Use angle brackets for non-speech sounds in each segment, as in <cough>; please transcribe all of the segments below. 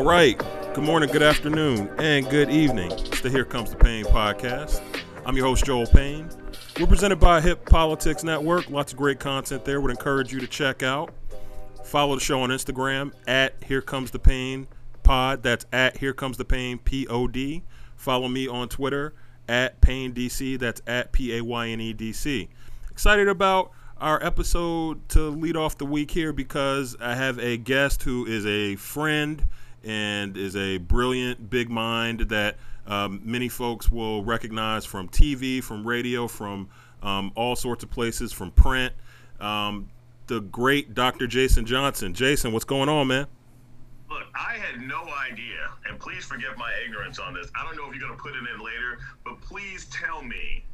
All right. Good morning, good afternoon, and good evening. It's the Here Comes the Pain podcast. I'm your host, Joel Payne. We're presented by Hip Politics Network. Lots of great content there. Would encourage you to check out. Follow the show on Instagram at Here Comes the Pain Pod. That's at Here Comes the Pain P O D. Follow me on Twitter at Payne DC. That's at P A Y N E D C. Excited about our episode to lead off the week here because I have a guest who is a friend and is a brilliant big mind that um, many folks will recognize from TV, from radio, from um, all sorts of places, from print. Um, the great Dr. Jason Johnson. Jason, what's going on, man? Look, I had no idea, and please forgive my ignorance on this. I don't know if you're going to put it in later, but please tell me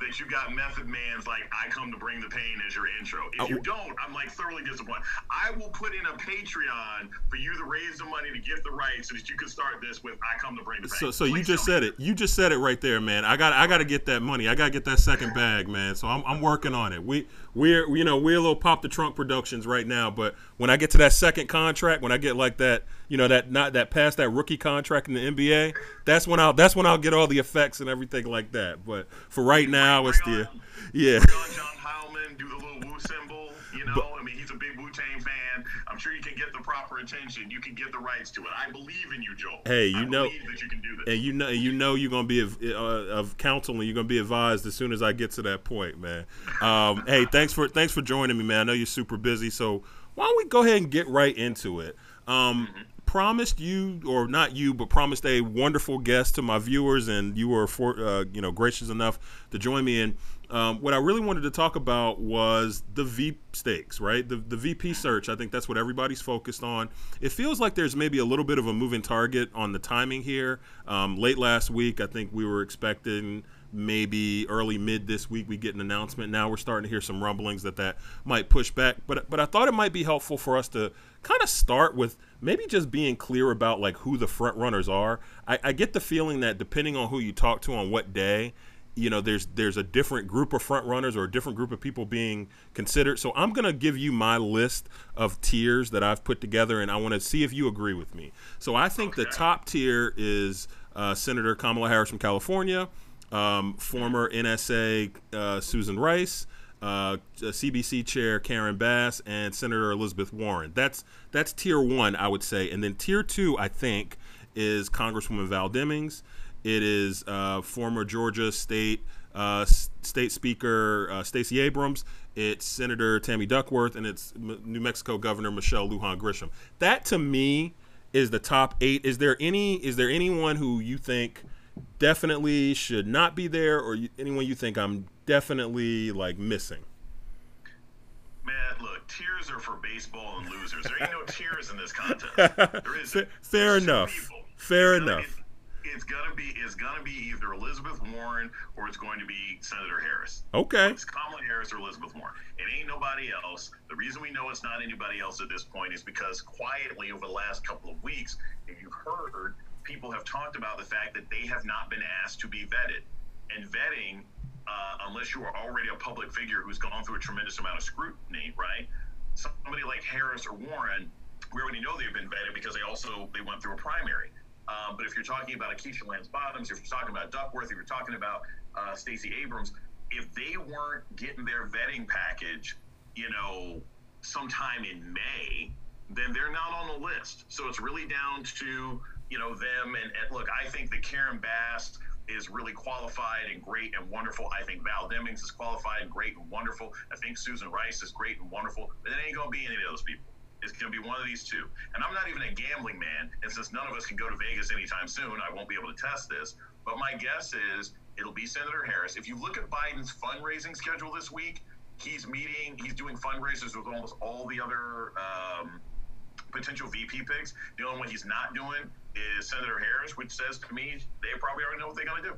that you got Method Man's like "I Come to Bring the Pain" as your intro. If oh, you don't, I'm like thoroughly disappointed. I will put in a Patreon for you to raise the money to get the rights so that you can start this with "I Come to Bring the Pain." So, so you just said it. You just said it right there, man. I got, I got to get that money. I got to get that second bag, man. So I'm, I'm working on it. We, we're, you know, we're a little pop the trunk productions right now. But when I get to that second contract, when I get like that, you know, that not that past that rookie contract in the NBA, that's when I'll, that's when I'll get all the effects and everything like that. But for right now, it's the, yeah. John Heilemann, do the little woo symbol. You know, I mean, he's a big Wu Tang fan. I'm sure you can get the proper attention. You can get the rights to it. I believe in you, Joel. Hey, you I know that you can do this. and you know you know you're gonna be of, uh, of counsel and you're gonna be advised as soon as I get to that point, man. Um, hey, thanks for thanks for joining me, man. I know you're super busy, so why don't we go ahead and get right into it? Um, Promised you, or not you, but promised a wonderful guest to my viewers, and you were for, uh, you know gracious enough to join me. And um, what I really wanted to talk about was the Veep stakes, right? The the VP search. I think that's what everybody's focused on. It feels like there's maybe a little bit of a moving target on the timing here. Um, late last week, I think we were expecting maybe early mid this week we get an announcement. Now we're starting to hear some rumblings that that might push back. But but I thought it might be helpful for us to kind of start with maybe just being clear about like who the front runners are. I, I get the feeling that depending on who you talk to on what day, you know there's there's a different group of front runners or a different group of people being considered so i'm going to give you my list of tiers that i've put together and i want to see if you agree with me so i think the top tier is uh, senator kamala harris from california um, former nsa uh, susan rice uh, CBC chair Karen Bass and Senator Elizabeth Warren. That's that's tier one, I would say, and then tier two, I think, is Congresswoman Val Demings. It is uh, former Georgia State uh, State Speaker uh, Stacey Abrams. It's Senator Tammy Duckworth, and it's M- New Mexico Governor Michelle Lujan Grisham. That to me is the top eight. Is there any? Is there anyone who you think definitely should not be there, or you, anyone you think I'm definitely like missing? Man, look, tears are for baseball and losers. There ain't no <laughs> tears in this contest. There is Fair- fair enough. Fair It's gonna- enough. it- it's gonna be it's gonna be either Elizabeth Warren or it's going to be Senator Harris. Okay. It's Kamala Harris or Elizabeth Warren. It ain't nobody else. The reason we know it's not anybody else at this point is because quietly over the last couple of weeks, if you've heard, people have talked about the fact that they have not been asked to be vetted. And vetting, uh, unless you are already a public figure who's gone through a tremendous amount of scrutiny, right? Somebody like Harris or Warren, we already know they've been vetted because they also they went through a primary. Um, but if you're talking about a Keisha Lance Bottoms, if you're talking about Duckworth, if you're talking about uh, Stacey Abrams, if they weren't getting their vetting package, you know, sometime in May, then they're not on the list. So it's really down to you know them. And, and look, I think that Karen Bass is really qualified and great and wonderful. I think Val Demings is qualified and great and wonderful. I think Susan Rice is great and wonderful. But it ain't gonna be any of those people. It's going to be one of these two. And I'm not even a gambling man. And since none of us can go to Vegas anytime soon, I won't be able to test this. But my guess is it'll be Senator Harris. If you look at Biden's fundraising schedule this week, he's meeting, he's doing fundraisers with almost all the other um, potential VP picks. The only one he's not doing is Senator Harris, which says to me they probably already know what they're going to do.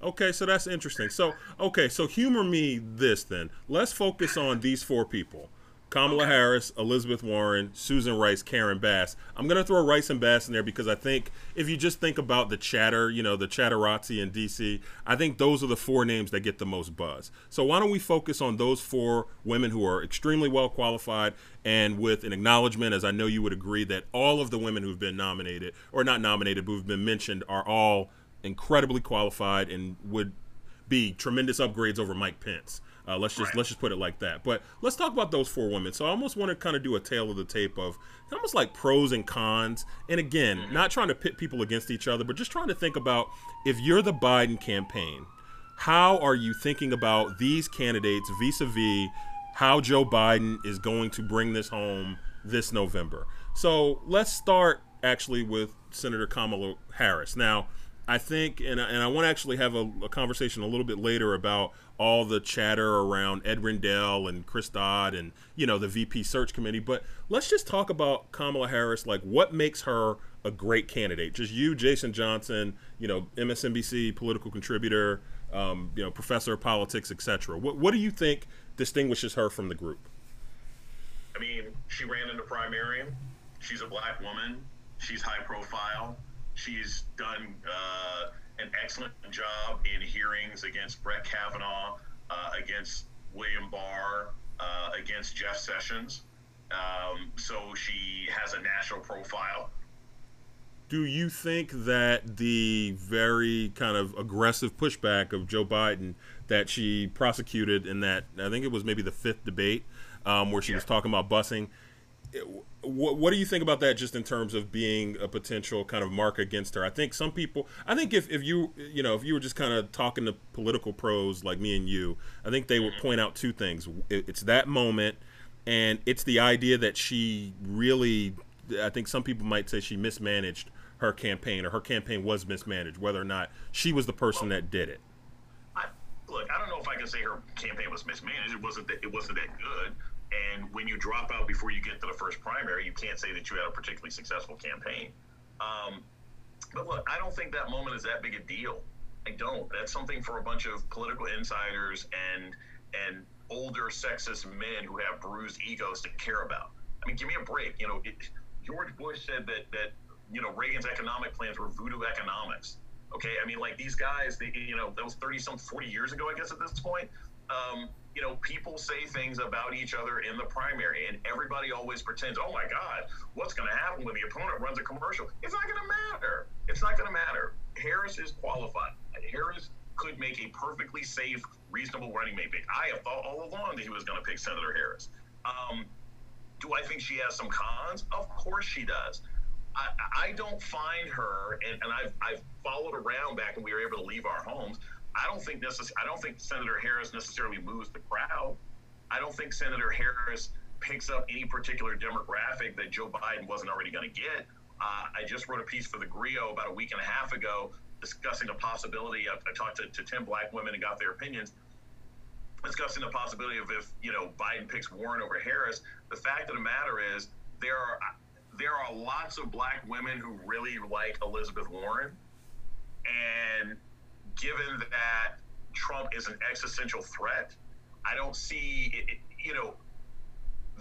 Okay, so that's interesting. So, okay, so humor me this then. Let's focus on these four people. Kamala. Harris, Elizabeth Warren, Susan Rice, Karen Bass. I'm going to throw Rice and Bass in there because I think if you just think about the chatter, you know, the chatterazzi in DC, I think those are the four names that get the most buzz. So why don't we focus on those four women who are extremely well qualified and with an acknowledgement, as I know you would agree, that all of the women who've been nominated, or not nominated, but who've been mentioned, are all incredibly qualified and would be tremendous upgrades over Mike Pence. Uh, let's just right. let's just put it like that. But let's talk about those four women. So I almost want to kind of do a tale of the tape of almost like pros and cons. And again, mm-hmm. not trying to pit people against each other, but just trying to think about if you're the Biden campaign, how are you thinking about these candidates vis-a-vis how Joe Biden is going to bring this home this November? So let's start actually with Senator Kamala Harris. Now, I think, and I, and I want to actually have a, a, conversation a little bit later about all the chatter around Ed Rendell and Chris Dodd and you know the VP search committee. But let's just talk about Kamala Harris. Like, what makes her a great candidate? Just you, Jason Johnson, you know, MSNBC political contributor, um, you know, professor of politics, etc. What what do you think distinguishes her from the group? I mean, she ran in the primary. She's a black woman. She's high profile She's done uh, an excellent job in hearings against Brett Kavanaugh, uh, against William Barr, uh, against Jeff Sessions. Um, so she has a national profile. Do you think that the very kind of aggressive pushback of Joe Biden that she prosecuted in that, I think it was maybe the fifth debate, um, where she yeah. was talking about busing, what, what do you think about that just in terms of being a potential kind of mark against her? I think some people i think if, if you you know if you were just kind of talking to political pros like me and you i think they would mm-hmm. point out two things. It's that moment and it's the idea that she really i think some people might say she mismanaged her campaign or her campaign was mismanaged whether or not she was the person that did it. I, look i don't know if i can say her campaign was mismanaged. It wasn't that, it wasn't that good and when you drop out before you get to the first primary, you can't say that you had a particularly successful campaign. Um, but look, I don't think that moment is that big a deal. I don't. That's something for a bunch of political insiders and and older sexist men who have bruised egos to care about. I mean, give me a break. You know, it, George Bush said that that you know Reagan's economic plans were voodoo economics. Okay, I mean, like these guys, they, you know, that was thirty some, forty years ago, I guess, at this point. Um, you know, people say things about each other in the primary, and everybody always pretends, oh my God, what's going to happen when the opponent runs a commercial? It's not going to matter. It's not going to matter. Harris is qualified. Harris could make a perfectly safe, reasonable running mate pick. I have thought all along that he was going to pick Senator Harris. Um, do I think she has some cons? Of course she does. I, I don't find her, and, and I've, I've followed around back when we were able to leave our homes. I don't think necess- I don't think Senator Harris necessarily moves the crowd. I don't think Senator Harris picks up any particular demographic that Joe Biden wasn't already going to get. Uh, I just wrote a piece for the Grio about a week and a half ago discussing the possibility. Of, I talked to, to 10 black women and got their opinions discussing the possibility of if you know Biden picks Warren over Harris. The fact of the matter is there are there are lots of black women who really like Elizabeth Warren, and given that Trump is an existential threat, I don't see, it, it, you know,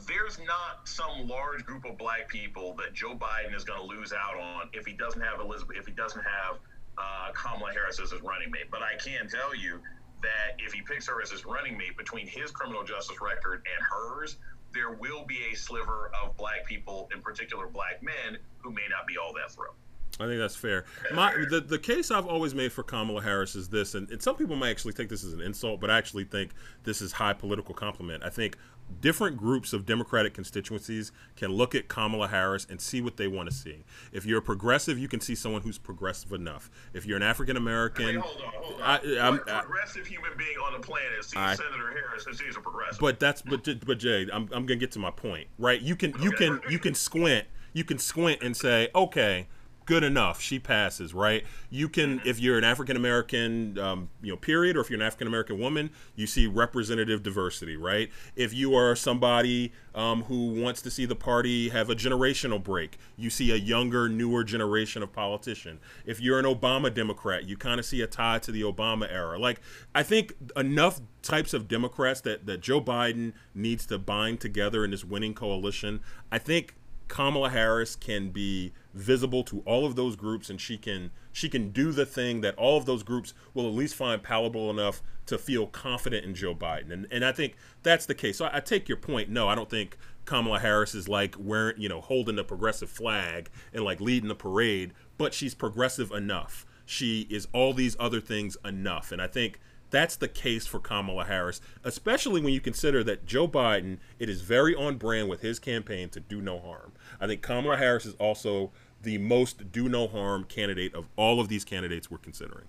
there's not some large group of black people that Joe Biden is going to lose out on if he doesn't have Elizabeth, if he doesn't have uh, Kamala Harris as his running mate. But I can tell you that if he picks her as his running mate between his criminal justice record and hers, there will be a sliver of black people, in particular black men, who may not be all that thrilled. I think that's fair. My the, the case I've always made for Kamala Harris is this, and, and some people might actually take this as an insult, but I actually think this is high political compliment. I think different groups of Democratic constituencies can look at Kamala Harris and see what they want to see. If you're a progressive, you can see someone who's progressive enough. If you're an African American, hold on, hold on. I, I'm, progressive I, human being on the planet sees I, Senator Harris and sees a progressive. But that's but but Jay, I'm, I'm gonna get to my point, right? You can you can you can squint, you can squint and say, okay good enough. She passes, right? You can, if you're an African American, um, you know, period, or if you're an African American woman, you see representative diversity, right? If you are somebody um, who wants to see the party have a generational break, you see a younger, newer generation of politician. If you're an Obama Democrat, you kind of see a tie to the Obama era. Like, I think enough types of Democrats that, that Joe Biden needs to bind together in this winning coalition. I think Kamala Harris can be visible to all of those groups and she can she can do the thing that all of those groups will at least find palatable enough to feel confident in Joe Biden. And and I think that's the case. So I, I take your point. No, I don't think Kamala Harris is like wearing, you know, holding the progressive flag and like leading the parade, but she's progressive enough. She is all these other things enough. And I think that's the case for Kamala Harris, especially when you consider that Joe Biden, it is very on brand with his campaign to do no harm. I think Kamala Harris is also the most do no harm candidate of all of these candidates we're considering.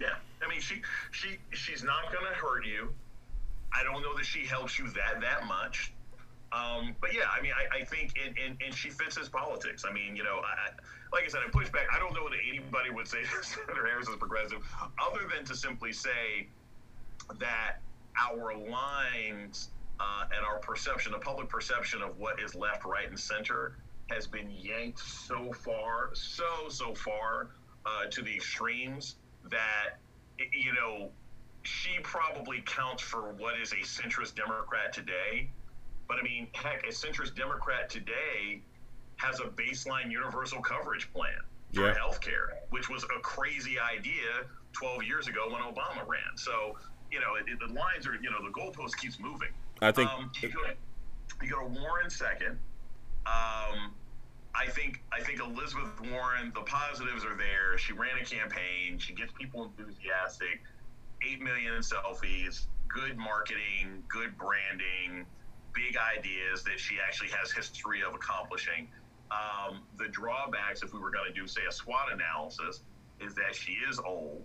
Yeah, I mean, she she she's not going to hurt you. I don't know that she helps you that that much. Um, but yeah, I mean, I, I think, and, and, and she fits his politics. I mean, you know, I, like I said, I push back. I don't know that anybody would say <laughs> Senator Harris is progressive, other than to simply say that our lines uh, and our perception, the public perception of what is left, right, and center, has been yanked so far, so so far uh, to the extremes that you know she probably counts for what is a centrist Democrat today. But I mean, heck, a centrist Democrat today has a baseline universal coverage plan for yeah. healthcare, which was a crazy idea 12 years ago when Obama ran. So, you know, it, it, the lines are, you know, the goalpost keeps moving. I think um, you, go to, you, go to, Warren second. Um, I think I think Elizabeth Warren. The positives are there. She ran a campaign. She gets people enthusiastic. Eight million selfies. Good marketing. Good branding. Big ideas that she actually has history of accomplishing. Um, the drawbacks, if we were going to do, say, a SWOT analysis, is that she is old.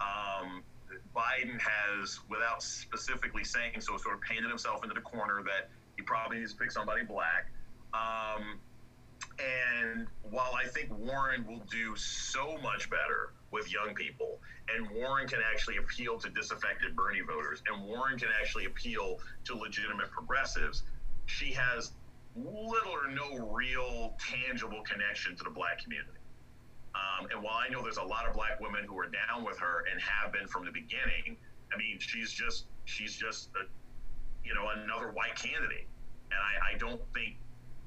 Um, Biden has, without specifically saying so, sort of painted himself into the corner that he probably needs to pick somebody black. Um, and while I think Warren will do so much better with young people, and Warren can actually appeal to disaffected Bernie voters, and Warren can actually appeal to legitimate progressives, she has little or no real tangible connection to the black community. Um, and while I know there's a lot of black women who are down with her and have been from the beginning, I mean, she's just she's just a, you know another white candidate, and I, I don't think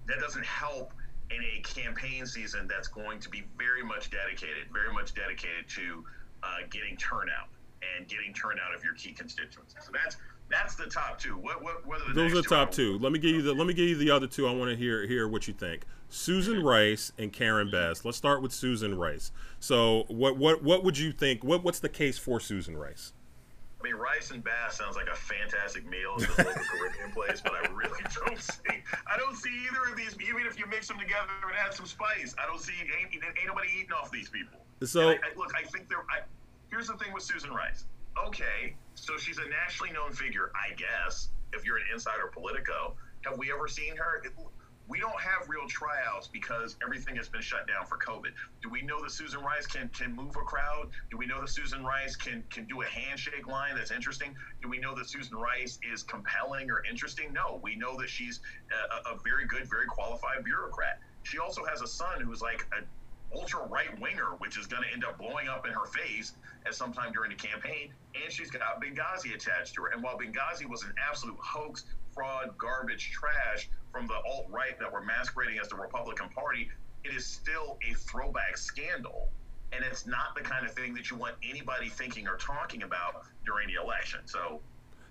that doesn't help in a campaign season that's going to be very much dedicated, very much dedicated to uh, getting turnout and getting turnout of your key constituents. So that's that's the top two. What, what, what are the Those are the top two. Let me give you the let me give you the other two. I want to hear hear what you think. Susan Rice and Karen Bass. Let's start with Susan Rice. So, what what what would you think? What what's the case for Susan Rice? I mean, rice and bass sounds like a fantastic meal at the <laughs> local Caribbean place, but I really <laughs> don't see. I don't see either of these. Even if you mix them together and add some spice, I don't see ain't, ain't nobody eating off these people. So, I, I, look, I think they're. I, here's the thing with Susan Rice okay, so she's a nationally known figure, I guess, if you're an insider Politico. Have we ever seen her? We don't have real tryouts because everything has been shut down for COVID. Do we know that Susan Rice can can move a crowd? Do we know that Susan Rice can can do a handshake line that's interesting? Do we know that Susan Rice is compelling or interesting? No, we know that she's a, a very good, very qualified bureaucrat. She also has a son who's like a ultra right winger, which is going to end up blowing up in her face at some time during the campaign. And she's got Benghazi attached to her. And while Benghazi was an absolute hoax, fraud, garbage, trash from the alt right that were masquerading as the Republican Party, it is still a throwback scandal. And it's not the kind of thing that you want anybody thinking or talking about during the election. So,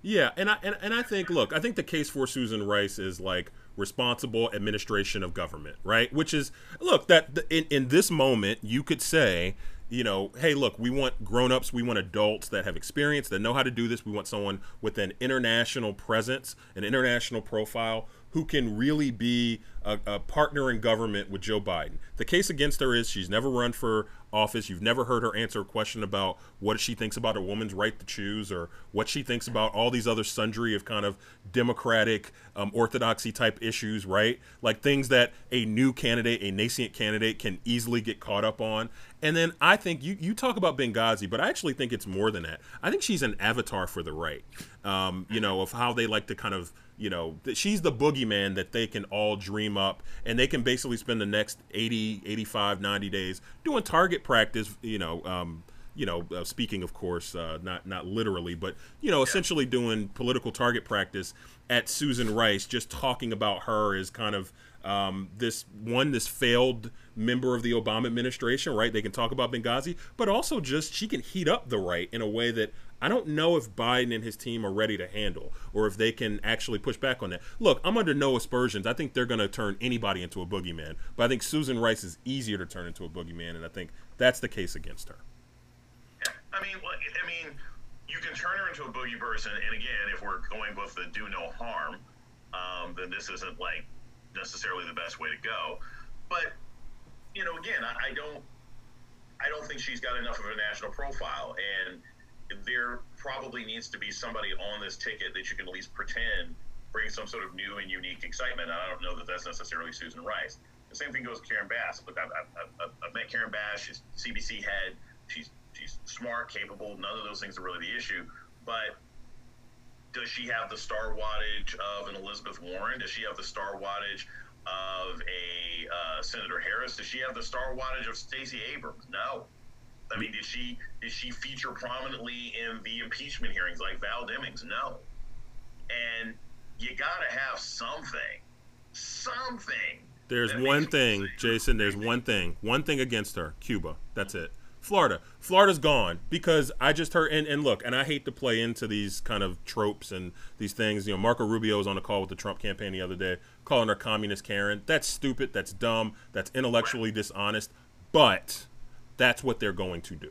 yeah, and I and, and I think look, I think the case for Susan Rice is like responsible administration of government, right? Which is, look, that in, in this moment, you could say, you know, hey, look, we want grown-ups, we want adults that have experience, that know how to do this. We want someone with an international presence, an international profile, who can really be a, a partner in government with Joe Biden. The case against her is she's never run for office. You've never heard her answer a question about what she thinks about a woman's right to choose or what she thinks about all these other sundry of kind of democratic um, orthodoxy type issues, right? Like things that a new candidate, a nascent candidate can easily get caught up on. And then I think you, you talk about Benghazi, but I actually think it's more than that. I think she's an avatar for the right, um, you know, of how they like to kind of you know she's the boogeyman that they can all dream up and they can basically spend the next 80 85 90 days doing target practice you know um, you know uh, speaking of course uh, not not literally but you know essentially doing political target practice at susan rice just talking about her as kind of um, this one this failed member of the obama administration right? They can talk about benghazi but also just she can heat up the right in a way that I don't know if Biden and his team are ready to handle or if they can actually push back on that. Look, I'm under no aspersions. I think they're going to turn anybody into a boogeyman, but I think Susan Rice is easier to turn into a boogeyman, and I think that's the case against her. I mean, I mean, you can turn her into a boogie person, and again, if we're going with the do no harm, um, then this isn't like necessarily the best way to go. But you know, again, I, I don't, I don't think she's got enough of a national profile, and there probably needs to be somebody on this ticket that you can at least pretend brings some sort of new and unique excitement. And I don't know that that's necessarily Susan Rice. The same thing goes with Karen Bass. Look, I've, I've, I've met Karen Bass. She's CBC head. She's she's smart, capable. None of those things are really the issue. But does she have the star wattage of an Elizabeth Warren? Does she have the star wattage of a uh, Senator Harris? Does she have the star wattage of Stacey Abrams? No. I mean, did she did she feature prominently in the impeachment hearings like Val Demings? No. And you got to have something, something. There's one thing, Jason. There's one thing. One thing against her. Cuba. That's it. Florida. Florida's gone because I just heard and, and look, and I hate to play into these kind of tropes and these things. You know, Marco Rubio was on a call with the Trump campaign the other day, calling her communist Karen. That's stupid. That's dumb. That's intellectually dishonest. But that's what they're going to do.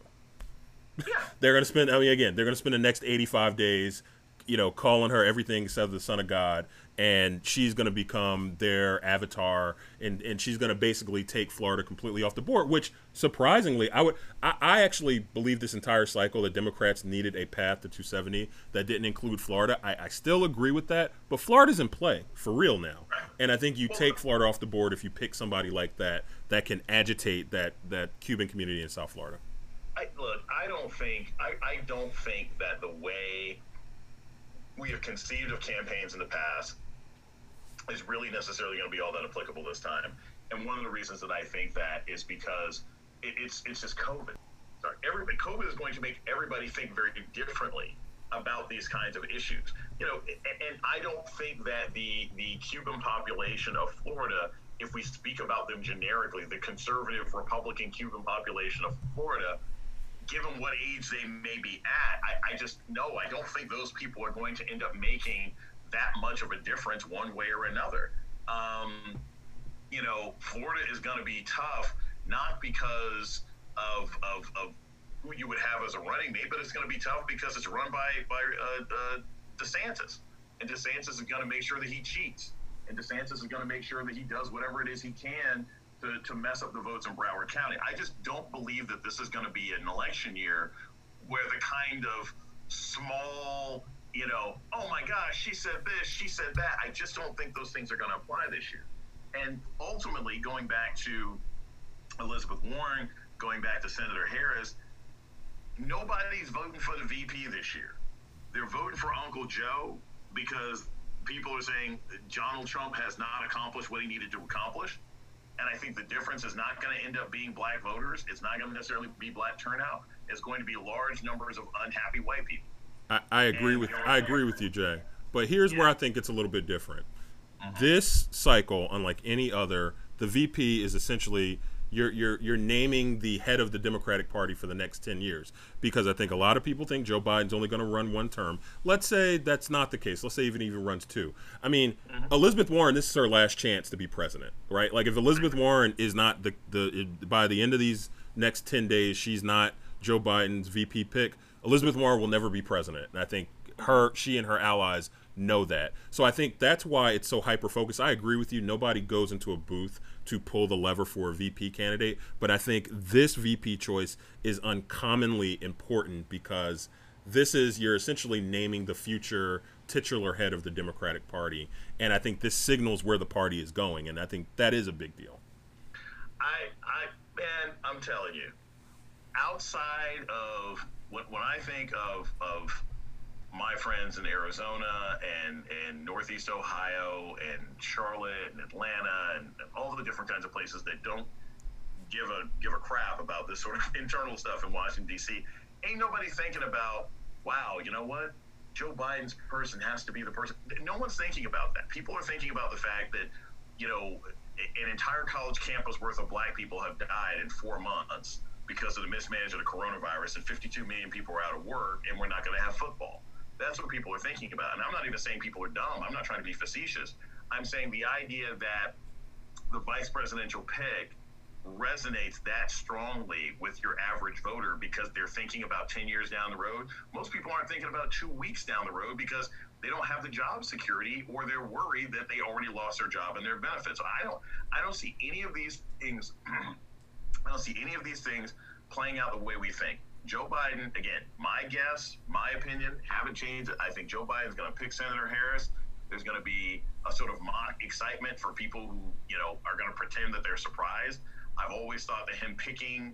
Yeah. <laughs> they're going to spend. I mean, again, they're going to spend the next 85 days, you know, calling her everything except the Son of God, and she's going to become their avatar, and and she's going to basically take Florida completely off the board. Which, surprisingly, I would, I, I actually believe this entire cycle that Democrats needed a path to 270 that didn't include Florida. I, I still agree with that, but Florida's in play for real now, and I think you take Florida off the board if you pick somebody like that that can agitate that that Cuban community in South Florida. I, look, I don't think I, I don't think that the way we have conceived of campaigns in the past is really necessarily going to be all that applicable this time. And one of the reasons that I think that is because it, it's it's just COVID. Sorry, everybody, COVID is going to make everybody think very differently about these kinds of issues. You know, and, and I don't think that the the Cuban population of Florida if we speak about them generically, the conservative Republican Cuban population of Florida, given what age they may be at, I, I just no, I don't think those people are going to end up making that much of a difference one way or another. Um, you know, Florida is going to be tough, not because of, of, of who you would have as a running mate, but it's going to be tough because it's run by by uh, uh, DeSantis, and DeSantis is going to make sure that he cheats and DeSantis is going to make sure that he does whatever it is he can to, to mess up the votes in Broward County. I just don't believe that this is going to be an election year where the kind of small, you know, oh my gosh, she said this, she said that. I just don't think those things are going to apply this year. And ultimately, going back to Elizabeth Warren, going back to Senator Harris, nobody's voting for the VP this year. They're voting for Uncle Joe because people are saying Donald Trump has not accomplished what he needed to accomplish. And I think the difference is not going to end up being black voters. It's not going to necessarily be black turnout. It's going to be large numbers of unhappy white people. I, I agree with I agree with you, Jay. But here's yeah. where I think it's a little bit different. Mm-hmm. This cycle, unlike any other, the VP is essentially you're you're you're naming the head of the Democratic Party for the next 10 years because I think a lot of people think Joe Biden's only going to run one term. Let's say that's not the case. Let's say even even runs two. I mean, mm-hmm. Elizabeth Warren this is her last chance to be president, right? Like if Elizabeth Warren is not the the by the end of these next 10 days she's not Joe Biden's VP pick, Elizabeth Warren will never be president. And I think her she and her allies know that. So I think that's why it's so hyper focused. I agree with you. Nobody goes into a booth to pull the lever for a VP candidate, but I think this VP choice is uncommonly important because this is you're essentially naming the future titular head of the Democratic Party, and I think this signals where the party is going, and I think that is a big deal. I, I, man, I'm telling you, outside of when, when I think of of my friends in Arizona and, and Northeast Ohio and Charlotte and Atlanta and, and all the different kinds of places that don't give a give a crap about this sort of <laughs> internal stuff in Washington D.C. Ain't nobody thinking about, wow, you know what? Joe Biden's person has to be the person. No one's thinking about that. People are thinking about the fact that, you know, an entire college campus worth of black people have died in four months because of the mismanagement of the coronavirus, and 52 million people are out of work, and we're not going to have football. That's what people are thinking about. And I'm not even saying people are dumb. I'm not trying to be facetious. I'm saying the idea that the vice presidential pick resonates that strongly with your average voter because they're thinking about 10 years down the road. Most people aren't thinking about two weeks down the road because they don't have the job security or they're worried that they already lost their job and their benefits. I don't I don't see any of these things <clears throat> I don't see any of these things playing out the way we think. Joe Biden, again, my guess, my opinion, haven't changed. I think Joe Biden's going to pick Senator Harris. There's going to be a sort of mock excitement for people who, you know, are going to pretend that they're surprised. I've always thought that him picking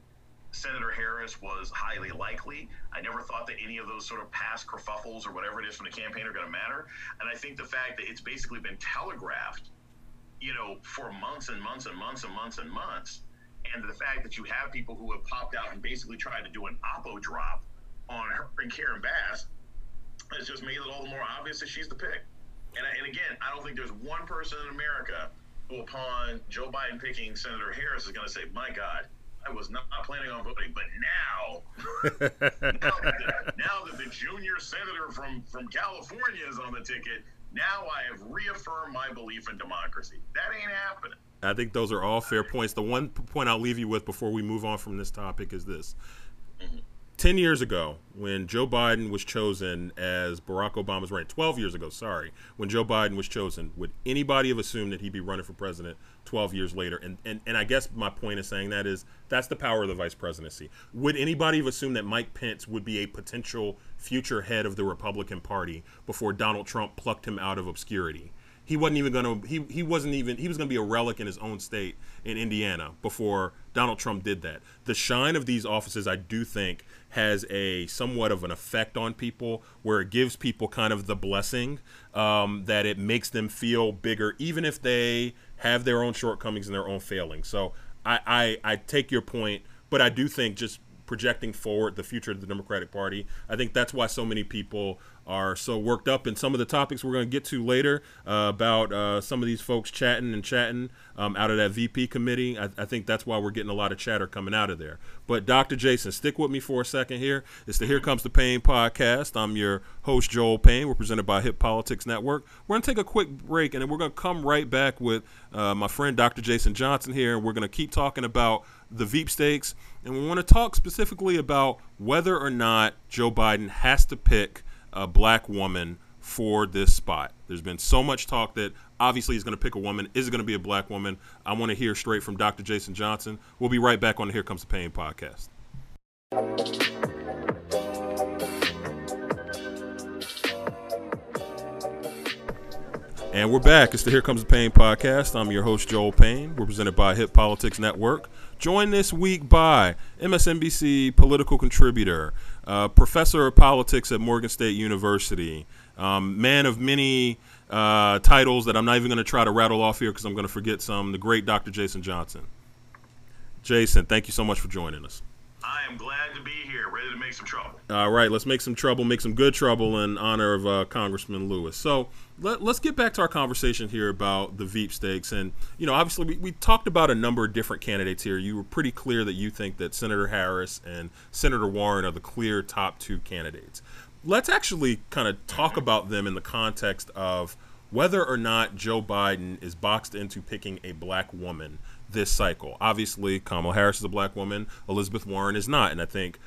Senator Harris was highly likely. I never thought that any of those sort of past kerfuffles or whatever it is from the campaign are going to matter. And I think the fact that it's basically been telegraphed, you know, for months and months and months and months and months and the fact that you have people who have popped out and basically tried to do an oppo drop on her and Karen Bass has just made it all the more obvious that she's the pick. And, and again, I don't think there's one person in America who, upon Joe Biden picking Senator Harris, is going to say, "My God, I was not planning on voting, but now, <laughs> now, that, now that the junior senator from from California is on the ticket, now I have reaffirmed my belief in democracy. That ain't happening." I think those are all fair points. The one point I'll leave you with before we move on from this topic is this. Mm-hmm. 10 years ago, when Joe Biden was chosen as Barack Obama's running, 12 years ago, sorry, when Joe Biden was chosen, would anybody have assumed that he'd be running for president 12 years later? And, and, and I guess my point of saying that is that's the power of the vice presidency. Would anybody have assumed that Mike Pence would be a potential future head of the Republican Party before Donald Trump plucked him out of obscurity? he wasn't even going to he, he wasn't even he was going to be a relic in his own state in Indiana before Donald Trump did that. The shine of these offices I do think has a somewhat of an effect on people where it gives people kind of the blessing um, that it makes them feel bigger even if they have their own shortcomings and their own failings. So I, I, I take your point, but I do think just projecting forward the future of the Democratic Party. I think that's why so many people are so worked up in some of the topics we're going to get to later uh, about uh, some of these folks chatting and chatting um, out of that VP committee. I, I, think that's why we're getting a lot of chatter coming out of there. But Dr. Jason, stick with me for a second here. It's the Here Comes the Pain podcast. I'm your host, Joel Payne. We're presented by Hip Politics Network. We're going to take a quick break and then we're going to come right back with uh, my friend Dr. Jason Johnson here. And we're going to keep talking about the Veep stakes. And we want to talk specifically about whether or not Joe Biden has to pick a black woman for this spot. There's been so much talk that obviously he's going to pick a woman. Is it going to be a black woman? I want to hear straight from Dr. Jason Johnson. We'll be right back on the Here Comes the Pain podcast. And we're back. It's the Here Comes the Pain podcast. I'm your host, Joel Payne. We're presented by Hip Politics Network. Joined this week by MSNBC political contributor, uh, professor of politics at Morgan State University, um, man of many uh, titles that I'm not even going to try to rattle off here because I'm going to forget some, the great Dr. Jason Johnson. Jason, thank you so much for joining us. I am glad to be here, ready to make some trouble. All right, let's make some trouble, make some good trouble in honor of uh, Congressman Lewis. So, let, us get back to our conversation here about the Veep stakes. And, you know, obviously, we, we talked about a number of different candidates here. You were pretty clear that you think that Senator Harris and Senator Warren are the clear top two candidates. Let's actually kind of talk about them in the context of whether or not Joe Biden is boxed into picking a black woman this cycle. Obviously, Kamala Harris is a black woman, Elizabeth Warren is not. And I think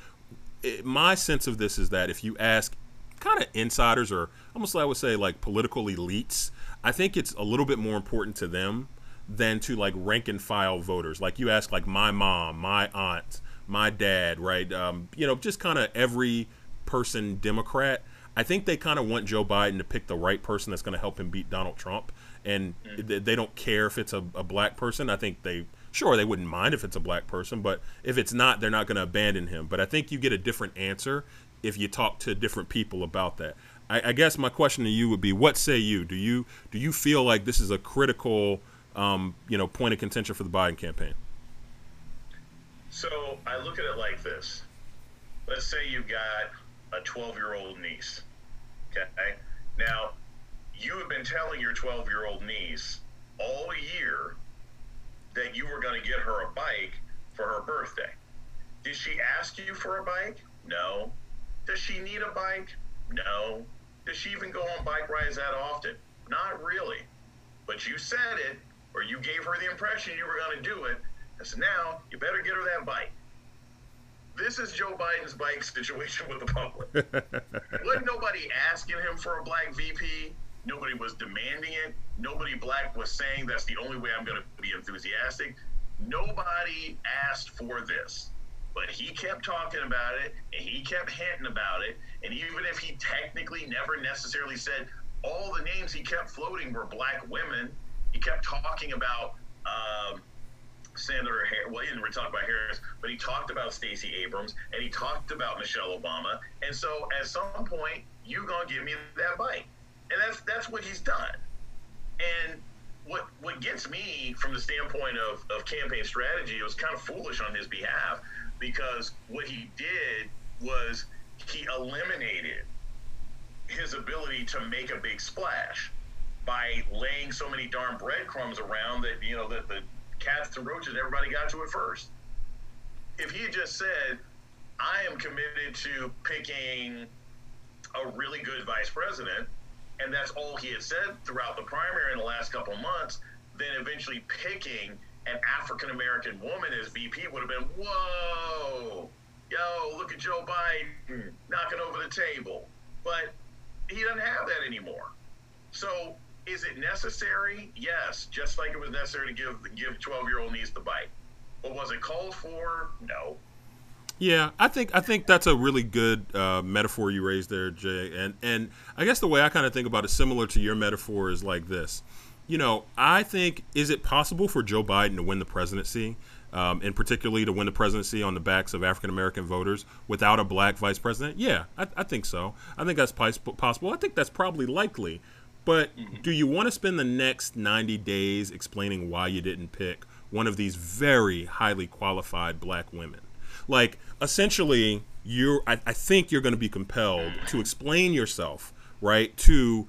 it, my sense of this is that if you ask kind of insiders or almost I would say like political elites, I think it's a little bit more important to them than to like rank and file voters. Like you ask, like my mom, my aunt, my dad, right? Um, you know, just kind of every person Democrat. I think they kind of want Joe Biden to pick the right person that's going to help him beat Donald Trump, and mm. they don't care if it's a, a black person. I think they sure they wouldn't mind if it's a black person, but if it's not, they're not going to abandon him. But I think you get a different answer if you talk to different people about that. I, I guess my question to you would be, what say you? Do you do you feel like this is a critical, um, you know, point of contention for the Biden campaign? So I look at it like this. Let's say you've got a 12 year old niece. Okay. Now, you have been telling your 12 year old niece all year that you were going to get her a bike for her birthday. Did she ask you for a bike? No. Does she need a bike? No. Does she even go on bike rides that often? Not really. But you said it, or you gave her the impression you were going to do it. I said, now you better get her that bike. This is Joe Biden's bike situation with the public. <laughs> Wasn't nobody asking him for a black VP? Nobody was demanding it. Nobody black was saying that's the only way I'm going to be enthusiastic. Nobody asked for this. But he kept talking about it and he kept hinting about it. And even if he technically never necessarily said all the names he kept floating were black women, he kept talking about um, Senator Harris. Well, he didn't really talk about Harris, but he talked about Stacey Abrams and he talked about Michelle Obama. And so at some point, you're gonna give me that bite, and that's that's what he's done. And what what gets me from the standpoint of, of campaign strategy, it was kind of foolish on his behalf because what he did was he eliminated his ability to make a big splash by laying so many darn breadcrumbs around that you know that the cats and roaches everybody got to it first. If he had just said, "I am committed to picking a really good vice president," and that's all he had said throughout the primary in the last couple months, then eventually picking an African American woman as VP would have been, whoa, yo, look at Joe Biden knocking over the table. But he doesn't have that anymore. So is it necessary? Yes, just like it was necessary to give give 12 year old niece the bite. But was it called for? No. Yeah, I think I think that's a really good uh, metaphor you raised there, Jay. And and I guess the way I kind of think about it, similar to your metaphor, is like this you know, I think is it possible for Joe Biden to win the presidency, um, and particularly to win the presidency on the backs of African American voters without a black vice president? Yeah, I, I think so. I think that's possible. I think that's probably likely. But mm-hmm. do you want to spend the next 90 days explaining why you didn't pick one of these very highly qualified black women? Like, essentially, you're, I, I think you're going to be compelled to explain yourself, right, to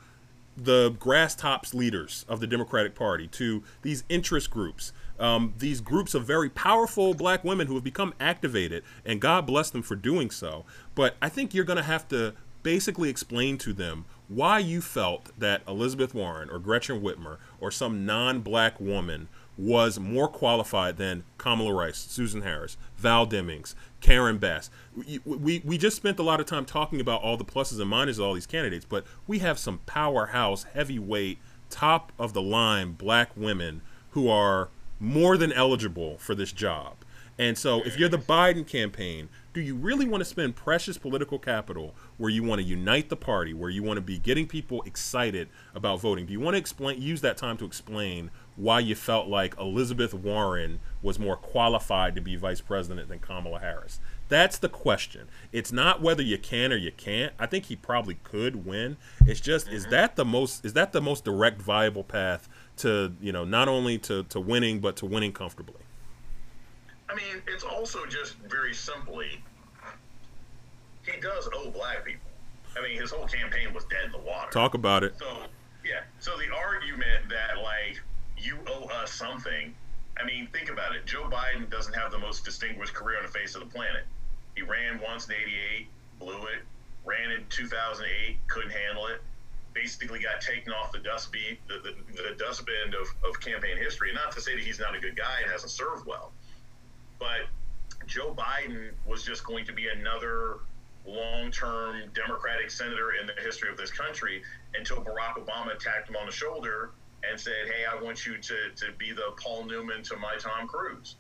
the grass tops leaders of the Democratic Party, to these interest groups, um, these groups of very powerful black women who have become activated, and God bless them for doing so. But I think you're going to have to basically explain to them why you felt that Elizabeth Warren or Gretchen Whitmer or some non black woman was more qualified than Kamala Rice, Susan Harris, Val Demings, Karen Bass. We, we, we just spent a lot of time talking about all the pluses and minuses of all these candidates, but we have some powerhouse, heavyweight, top of the line black women who are more than eligible for this job. And so, if you're the Biden campaign, do you really want to spend precious political capital where you want to unite the party, where you want to be getting people excited about voting? Do you want to explain use that time to explain why you felt like Elizabeth Warren was more qualified to be vice president than Kamala Harris. That's the question. It's not whether you can or you can't. I think he probably could win. It's just mm-hmm. is that the most is that the most direct viable path to, you know, not only to, to winning but to winning comfortably. I mean, it's also just very simply he does owe black people. I mean, his whole campaign was dead in the water. Talk about it. So, yeah. So the argument that like you owe us something. I mean, think about it. Joe Biden doesn't have the most distinguished career on the face of the planet. He ran once in 88, blew it, ran in 2008, couldn't handle it, basically got taken off the dustbin, the, the, the dustbin of, of campaign history. Not to say that he's not a good guy and hasn't served well, but Joe Biden was just going to be another long term Democratic senator in the history of this country until Barack Obama tapped him on the shoulder and said, Hey, I want you to, to be the Paul Newman to my Tom Cruise.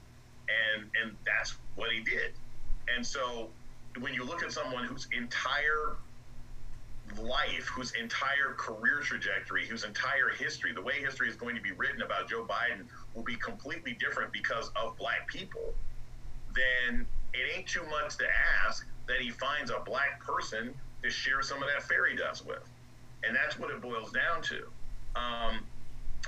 And, and that's what he did. And so when you look at someone whose entire life, whose entire career trajectory, whose entire history, the way history is going to be written about Joe Biden will be completely different because of black people, then it ain't too much to ask that he finds a black person to share some of that fairy dust with. And that's what it boils down to. Um,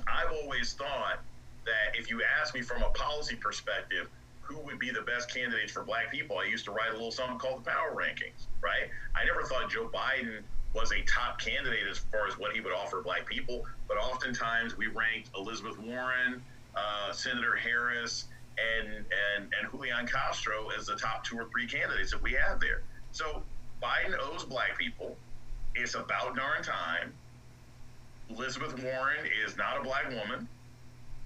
I've always thought that if you ask me from a policy perspective, who would be the best candidates for black people, I used to write a little something called the Power Rankings, right? I never thought Joe Biden was a top candidate as far as what he would offer black people, but oftentimes we ranked Elizabeth Warren, uh, Senator Harris, and, and, and Julian Castro as the top two or three candidates that we have there. So Biden owes black people. It's about darn time. Elizabeth Warren is not a black woman,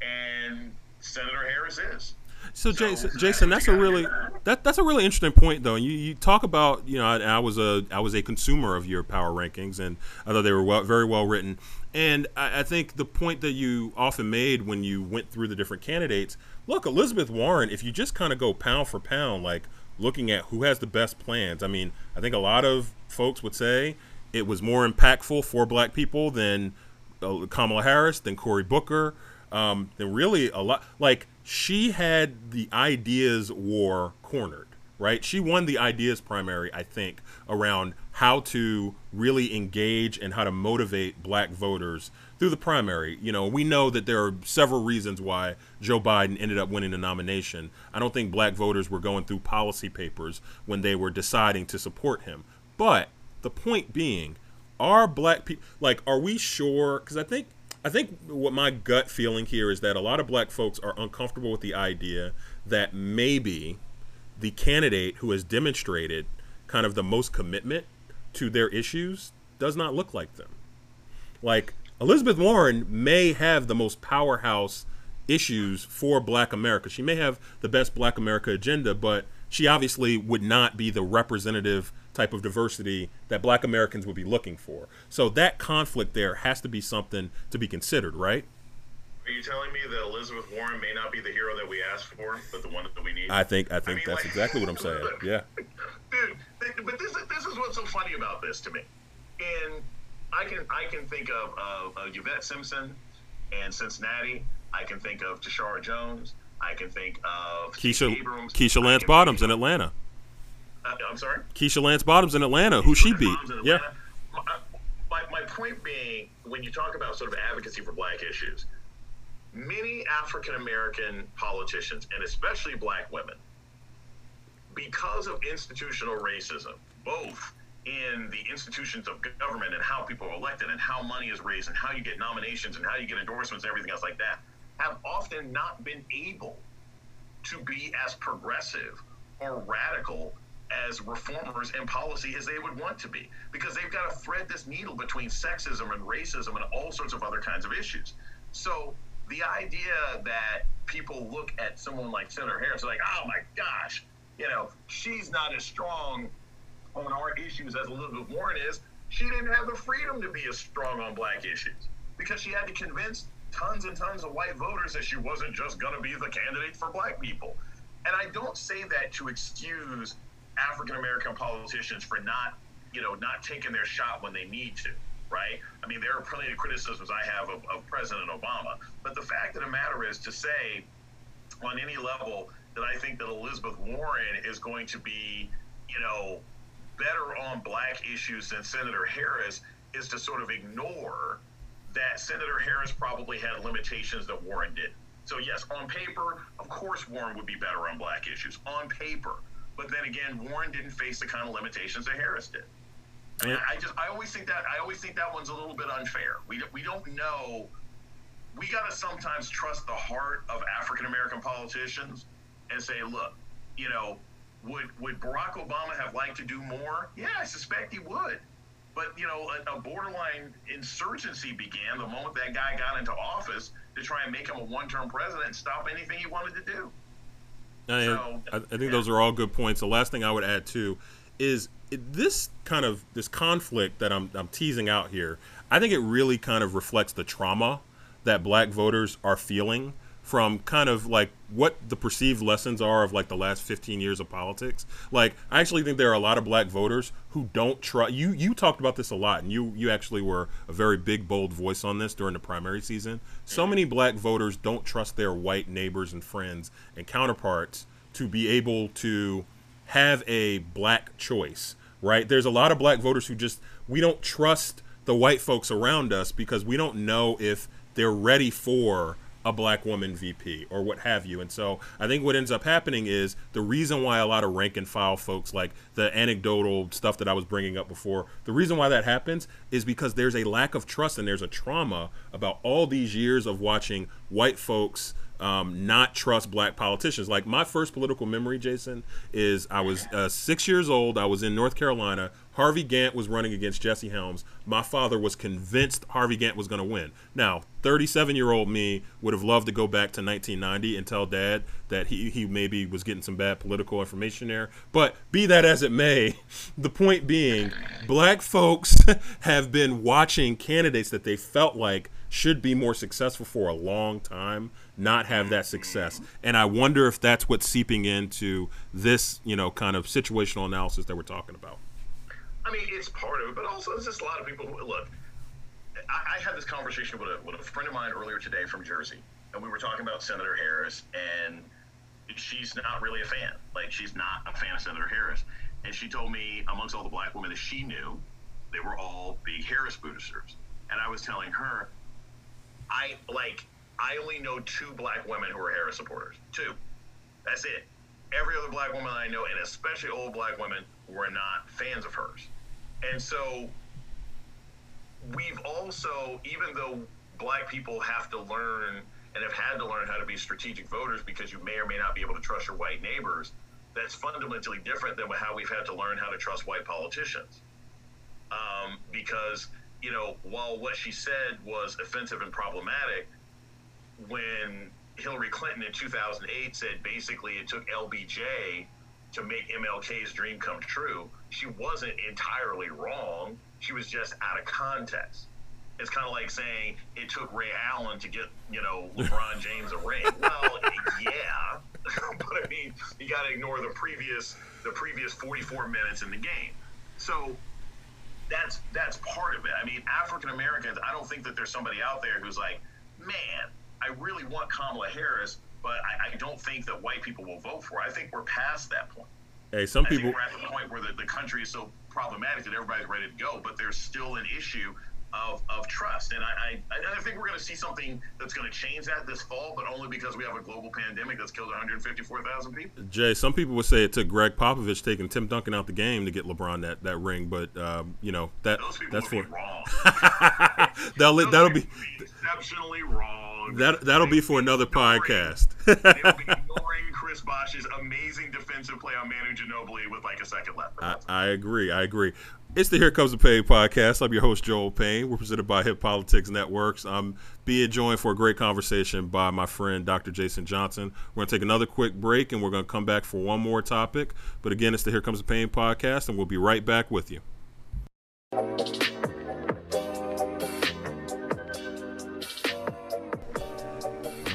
and Senator Harris is. So, Jason, Jason, that's a really that that's a really interesting point, though. You, you talk about you know I, I, was a I was a consumer of your power rankings, and I thought they were well, very well written. And I, I, think the point that you often made when you went through the different candidates, look, Elizabeth Warren, if you just kind of go pound for pound, like looking at who has the best plans. I mean, I think a lot of folks would say it was more impactful for Black people than Kamala Harris, than Cory Booker, um, than really a lot like she had the ideas war cornered, right? She won the ideas primary, I think, around how to really engage and how to motivate black voters through the primary. You know, we know that there are several reasons why Joe Biden ended up winning the nomination. I don't think black voters were going through policy papers when they were deciding to support him. But the point being, are black people like are we sure cuz I think I think what my gut feeling here is that a lot of black folks are uncomfortable with the idea that maybe the candidate who has demonstrated kind of the most commitment to their issues does not look like them. Like Elizabeth Warren may have the most powerhouse issues for black America. She may have the best black America agenda, but she obviously would not be the representative type of diversity that black Americans would be looking for. So that conflict there has to be something to be considered, right? Are you telling me that Elizabeth Warren may not be the hero that we asked for, but the one that we need? I think I think I mean, that's like, exactly what I'm saying. Yeah. <laughs> Dude, but this is this is what's so funny about this to me. And I can I can think of, of, of Yvette Simpson and Cincinnati. I can think of Tishaura Jones. I can think of Keisha Abrams. Keisha Lance Bottoms in Atlanta. Uh, I'm sorry. Keisha Lance Bottoms in Atlanta, who she beat. Yeah. My, my point being, when you talk about sort of advocacy for black issues, many African American politicians, and especially black women, because of institutional racism, both in the institutions of government and how people are elected and how money is raised and how you get nominations and how you get endorsements and everything else like that, have often not been able to be as progressive or radical as reformers in policy as they would want to be because they've got to thread this needle between sexism and racism and all sorts of other kinds of issues. So the idea that people look at someone like Senator Harris like, oh my gosh, you know, she's not as strong on our issues as Elizabeth Warren is. She didn't have the freedom to be as strong on black issues because she had to convince tons and tons of white voters that she wasn't just going to be the candidate for black people. And I don't say that to excuse African American politicians for not, you know, not taking their shot when they need to, right? I mean, there are plenty of criticisms I have of, of President Obama, but the fact of the matter is to say on any level that I think that Elizabeth Warren is going to be, you know, better on black issues than Senator Harris is to sort of ignore that Senator Harris probably had limitations that Warren did. So yes, on paper, of course Warren would be better on black issues. On paper. But then again, Warren didn't face the kind of limitations that Harris did. And I just I always think that I always think that one's a little bit unfair. We we don't know. We got to sometimes trust the heart of African American politicians and say, look, you know, would would Barack Obama have liked to do more? Yeah, I suspect he would. But you know, a, a borderline insurgency began the moment that guy got into office to try and make him a one-term president and stop anything he wanted to do. I, I, I think those are all good points. The last thing I would add too is this kind of this conflict that I'm I'm teasing out here. I think it really kind of reflects the trauma that black voters are feeling from kind of like what the perceived lessons are of like the last 15 years of politics. Like I actually think there are a lot of black voters who don't trust you you talked about this a lot and you you actually were a very big bold voice on this during the primary season. So mm-hmm. many black voters don't trust their white neighbors and friends and counterparts to be able to have a black choice, right? There's a lot of black voters who just we don't trust the white folks around us because we don't know if they're ready for a black woman VP or what have you. And so I think what ends up happening is the reason why a lot of rank and file folks, like the anecdotal stuff that I was bringing up before, the reason why that happens is because there's a lack of trust and there's a trauma about all these years of watching white folks um, not trust black politicians. Like my first political memory, Jason, is I was uh, six years old. I was in North Carolina. Harvey Gantt was running against Jesse Helms. My father was convinced Harvey Gantt was going to win. Now, 37 year old me would have loved to go back to 1990 and tell dad that he, he maybe was getting some bad political information there. But be that as it may, <laughs> the point being, black folks <laughs> have been watching candidates that they felt like should be more successful for a long time not have that success and i wonder if that's what's seeping into this you know kind of situational analysis that we're talking about I mean, it's part of it, but also there's just a lot of people who look. I, I had this conversation with a, with a friend of mine earlier today from Jersey, and we were talking about Senator Harris, and she's not really a fan. Like, she's not a fan of Senator Harris. And she told me, amongst all the black women that she knew, they were all big Harris boosters. And I was telling her, I like, I only know two black women who are Harris supporters. Two. That's it. Every other black woman I know, and especially old black women, were not fans of hers. And so we've also, even though black people have to learn and have had to learn how to be strategic voters because you may or may not be able to trust your white neighbors, that's fundamentally different than how we've had to learn how to trust white politicians. Um, because, you know, while what she said was offensive and problematic, when Hillary Clinton in 2008 said basically it took LBJ to make MLK's dream come true, she wasn't entirely wrong. She was just out of context. It's kind of like saying it took Ray Allen to get, you know, LeBron <laughs> James a ring. Well, yeah, <laughs> but I mean, you got to ignore the previous the previous 44 minutes in the game. So that's that's part of it. I mean, African Americans. I don't think that there's somebody out there who's like, man, I really want Kamala Harris, but I, I, don't think that white people will vote for. Her. I think we're past that point. Hey, some I people we're at the point where the, the country is so problematic that everybody's ready to go, but there's still an issue of, of trust. And I, I, I think we're going to see something that's going to change that this fall, but only because we have a global pandemic that's killed 154,000 people. Jay, some people would say it took Gregg Popovich taking Tim Duncan out the game to get LeBron that, that ring, but um, you know that that's for wrong. <laughs> that'll that'll be exceptionally wrong. That that'll be for another podcast. they'll be <laughs> ignoring Chris Bosh's amazing defensive play on Manu Ginobili with like a second left. I, I, agree. I agree. It's the Here Comes the Pain podcast. I'm your host Joel Payne. We're presented by Hip Politics Networks. I'm being joined for a great conversation by my friend Dr. Jason Johnson. We're gonna take another quick break and we're gonna come back for one more topic. But again, it's the Here Comes the Pain podcast, and we'll be right back with you.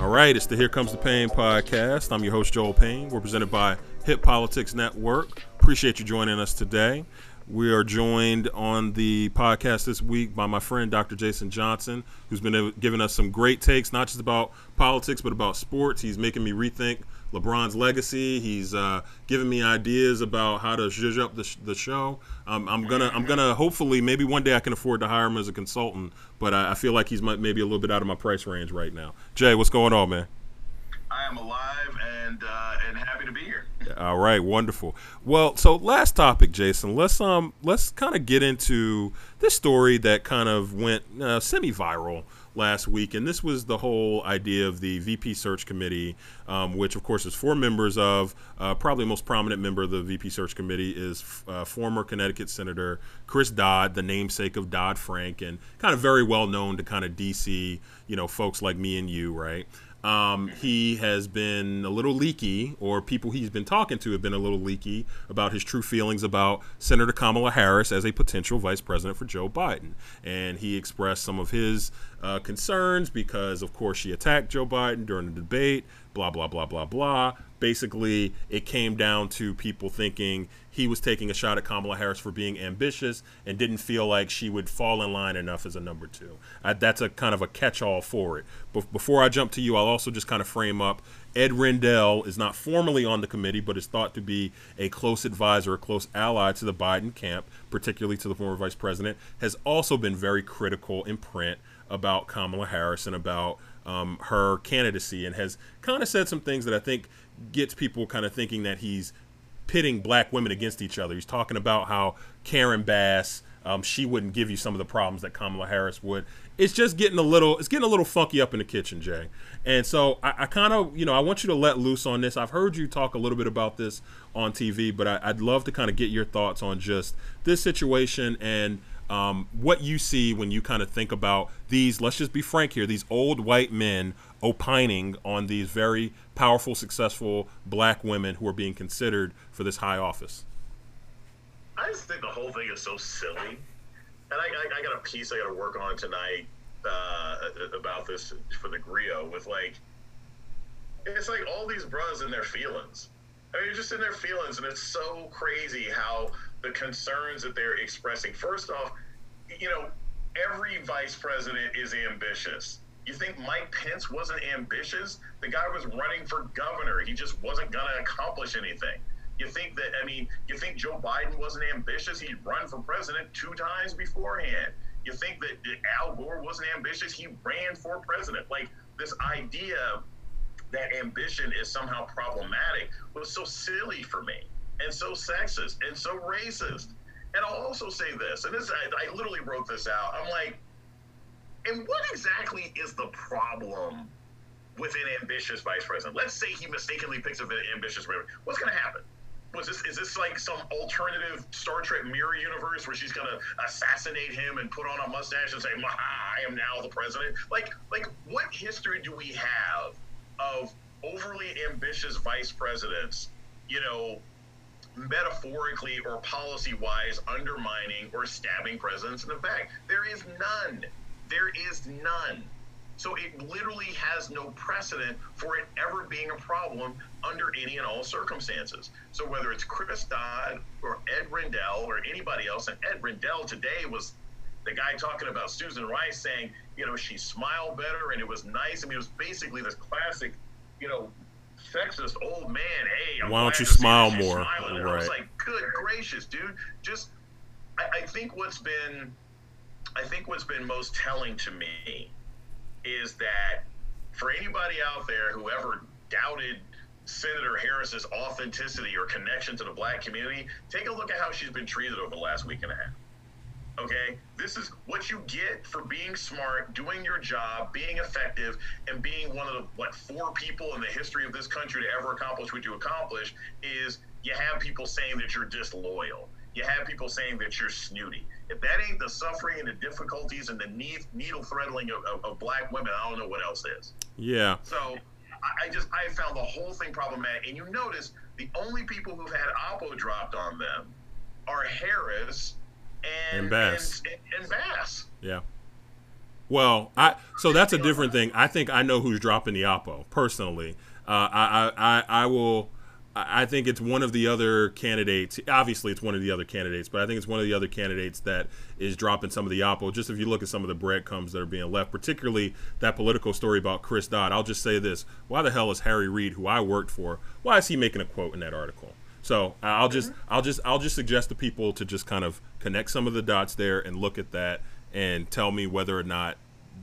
All right, it's the Here Comes the Pain podcast. I'm your host, Joel Payne. We're presented by Hip Politics Network. Appreciate you joining us today. We are joined on the podcast this week by my friend Dr. Jason Johnson, who's been giving us some great takes, not just about politics, but about sports. He's making me rethink LeBron's legacy. He's uh, giving me ideas about how to zhuzh up the, sh- the show. Um, I'm gonna I'm gonna hopefully maybe one day I can afford to hire him as a consultant, but I, I feel like he's maybe a little bit out of my price range right now. Jay, what's going on, man? I am alive and uh, and happy to be here. All right, wonderful. Well, so last topic, Jason. Let's um let's kind of get into this story that kind of went uh, semi-viral last week, and this was the whole idea of the VP Search Committee, um, which of course is four members of. Uh, probably the most prominent member of the VP Search Committee is uh, former Connecticut Senator Chris Dodd, the namesake of Dodd Frank, and kind of very well known to kind of DC, you know, folks like me and you, right? Um, he has been a little leaky, or people he's been talking to have been a little leaky about his true feelings about Senator Kamala Harris as a potential vice president for Joe Biden. And he expressed some of his uh, concerns because, of course, she attacked Joe Biden during the debate, blah, blah, blah, blah, blah. Basically, it came down to people thinking he was taking a shot at Kamala Harris for being ambitious and didn't feel like she would fall in line enough as a number two. I, that's a kind of a catch all for it. But before I jump to you, I'll also just kind of frame up Ed Rendell is not formally on the committee, but is thought to be a close advisor, a close ally to the Biden camp, particularly to the former vice president, has also been very critical in print about Kamala Harris and about um, her candidacy and has kind of said some things that I think gets people kind of thinking that he's pitting black women against each other. He's talking about how Karen Bass, um, she wouldn't give you some of the problems that Kamala Harris would. It's just getting a little, it's getting a little funky up in the kitchen, Jay. And so I, I kind of, you know, I want you to let loose on this. I've heard you talk a little bit about this on TV, but I, would love to kind of get your thoughts on just this situation and um, what you see when you kind of think about these. Let's just be frank here: these old white men opining on these very powerful, successful black women who are being considered for this high office? I just think the whole thing is so silly. And I, I, I got a piece I got to work on tonight uh, about this for the Grio with like, it's like all these bros in their feelings. I mean, just in their feelings, and it's so crazy how the concerns that they're expressing. First off, you know, every vice president is ambitious. You think Mike Pence wasn't ambitious? The guy was running for governor. He just wasn't going to accomplish anything. You think that, I mean, you think Joe Biden wasn't ambitious? He'd run for president two times beforehand. You think that Al Gore wasn't ambitious? He ran for president. Like this idea that ambition is somehow problematic was so silly for me and so sexist and so racist. And I'll also say this, and this I, I literally wrote this out. I'm like, and what exactly is the problem with an ambitious vice president? Let's say he mistakenly picks an ambitious president. What's going to happen? Was this is this like some alternative Star Trek mirror universe where she's going to assassinate him and put on a mustache and say, "I am now the president"? Like, like what history do we have of overly ambitious vice presidents? You know, metaphorically or policy wise undermining or stabbing presidents in the back. There is none. There is none. So it literally has no precedent for it ever being a problem under any and all circumstances. So whether it's Chris Dodd or Ed Rendell or anybody else, and Ed Rendell today was the guy talking about Susan Rice saying, you know, she smiled better and it was nice. I mean, it was basically this classic, you know, sexist old man. Hey, I'm why don't you smile more? Right. I was like, good gracious, dude. Just, I, I think what's been I think what's been most telling to me is that for anybody out there who ever doubted Senator Harris's authenticity or connection to the black community, take a look at how she's been treated over the last week and a half. Okay, this is what you get for being smart, doing your job, being effective, and being one of the what four people in the history of this country to ever accomplish what you accomplish. Is you have people saying that you're disloyal. You have people saying that you're snooty if that ain't the suffering and the difficulties and the needle threading of, of, of, black women, I don't know what else is. Yeah. So I, I just I found the whole thing problematic. And you notice the only people who've had Oppo dropped on them are Harris and, and Bass. And, and Bass. Yeah. Well, I so that's a different thing. I think I know who's dropping the Oppo personally. Uh, I, I I will I think it's one of the other candidates. Obviously, it's one of the other candidates, but I think it's one of the other candidates that is dropping some of the oppo. Just if you look at some of the breadcrumbs that are being left, particularly that Politico story about Chris Dodd, I'll just say this: Why the hell is Harry Reid, who I worked for, why is he making a quote in that article? So I'll just, I'll just, I'll just suggest to people to just kind of connect some of the dots there and look at that and tell me whether or not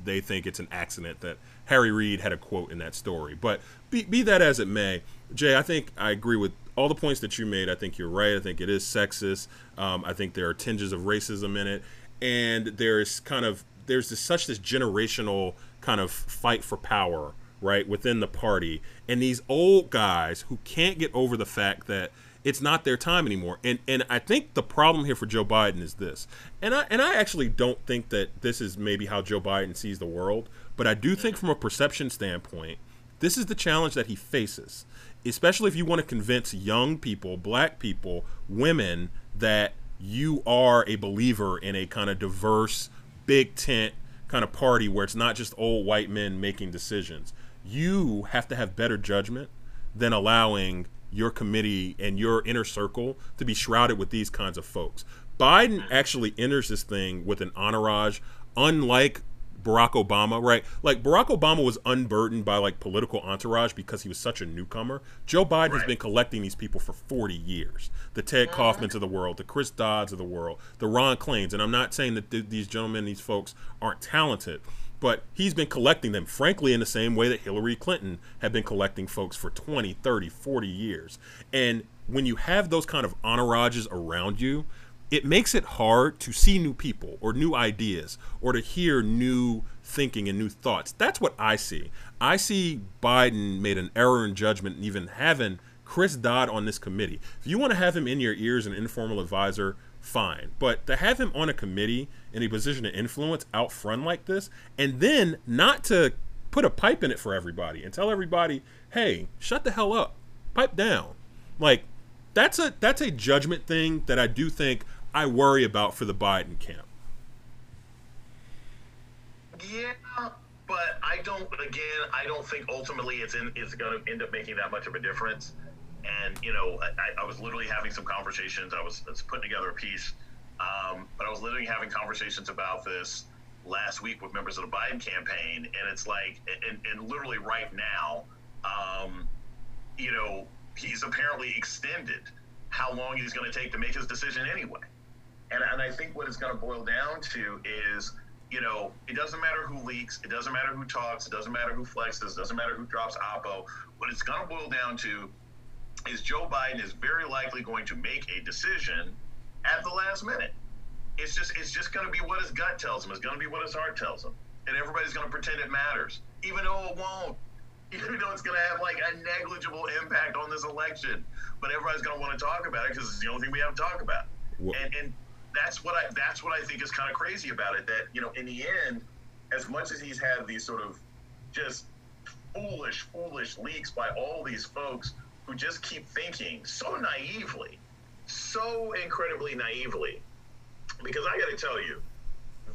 they think it's an accident that Harry Reid had a quote in that story. But be, be that as it may, Jay, I think I agree with all the points that you made. I think you're right. I think it is sexist. Um, I think there are tinges of racism in it, and there's kind of there's this, such this generational kind of fight for power right within the party, and these old guys who can't get over the fact that it's not their time anymore. And and I think the problem here for Joe Biden is this. And I and I actually don't think that this is maybe how Joe Biden sees the world, but I do mm-hmm. think from a perception standpoint This is the challenge that he faces, especially if you want to convince young people, black people, women that you are a believer in a kind of diverse, big tent kind of party where it's not just old white men making decisions. You have to have better judgment than allowing your committee and your inner circle to be shrouded with these kinds of folks. Biden actually enters this thing with an entourage, unlike Barack Obama, right? Like Barack Obama was unburdened by like political entourage because he was such a newcomer. Joe Biden right. has been collecting these people for 40 years. The Ted mm-hmm. Kaufmans of the world, the Chris Dodds of the world, the Ron Klains. And I'm not saying that th- these gentlemen, these folks aren't talented, but he's been collecting them, frankly, in the same way that Hillary Clinton had been collecting folks for 20, 30, 40 years. And when you have those kind of entourages around you, it makes it hard to see new people or new ideas or to hear new thinking and new thoughts. That's what I see. I see Biden made an error in judgment and even having Chris Dodd on this committee. If you want to have him in your ears, an informal advisor, fine. But to have him on a committee in a position of influence out front like this, and then not to put a pipe in it for everybody and tell everybody, hey, shut the hell up, pipe down. Like, that's a that's a judgment thing that I do think I worry about for the Biden camp. Yeah, but I don't. Again, I don't think ultimately it's in it's going to end up making that much of a difference. And you know, I, I was literally having some conversations. I was, I was putting together a piece, um, but I was literally having conversations about this last week with members of the Biden campaign, and it's like, and, and literally right now, um, you know, he's apparently extended how long he's going to take to make his decision anyway. And, and I think what it's going to boil down to is, you know, it doesn't matter who leaks, it doesn't matter who talks, it doesn't matter who flexes, it doesn't matter who drops Oppo. What it's going to boil down to is Joe Biden is very likely going to make a decision at the last minute. It's just it's just going to be what his gut tells him. It's going to be what his heart tells him, and everybody's going to pretend it matters, even though it won't. <laughs> Even though it's going to have like a negligible impact on this election, but everybody's going to want to talk about it because it's the only thing we have to talk about. And, and that's what I that's what I think is kind of crazy about it. That you know, in the end, as much as he's had these sort of just foolish, foolish leaks by all these folks who just keep thinking so naively, so incredibly naively. Because I got to tell you,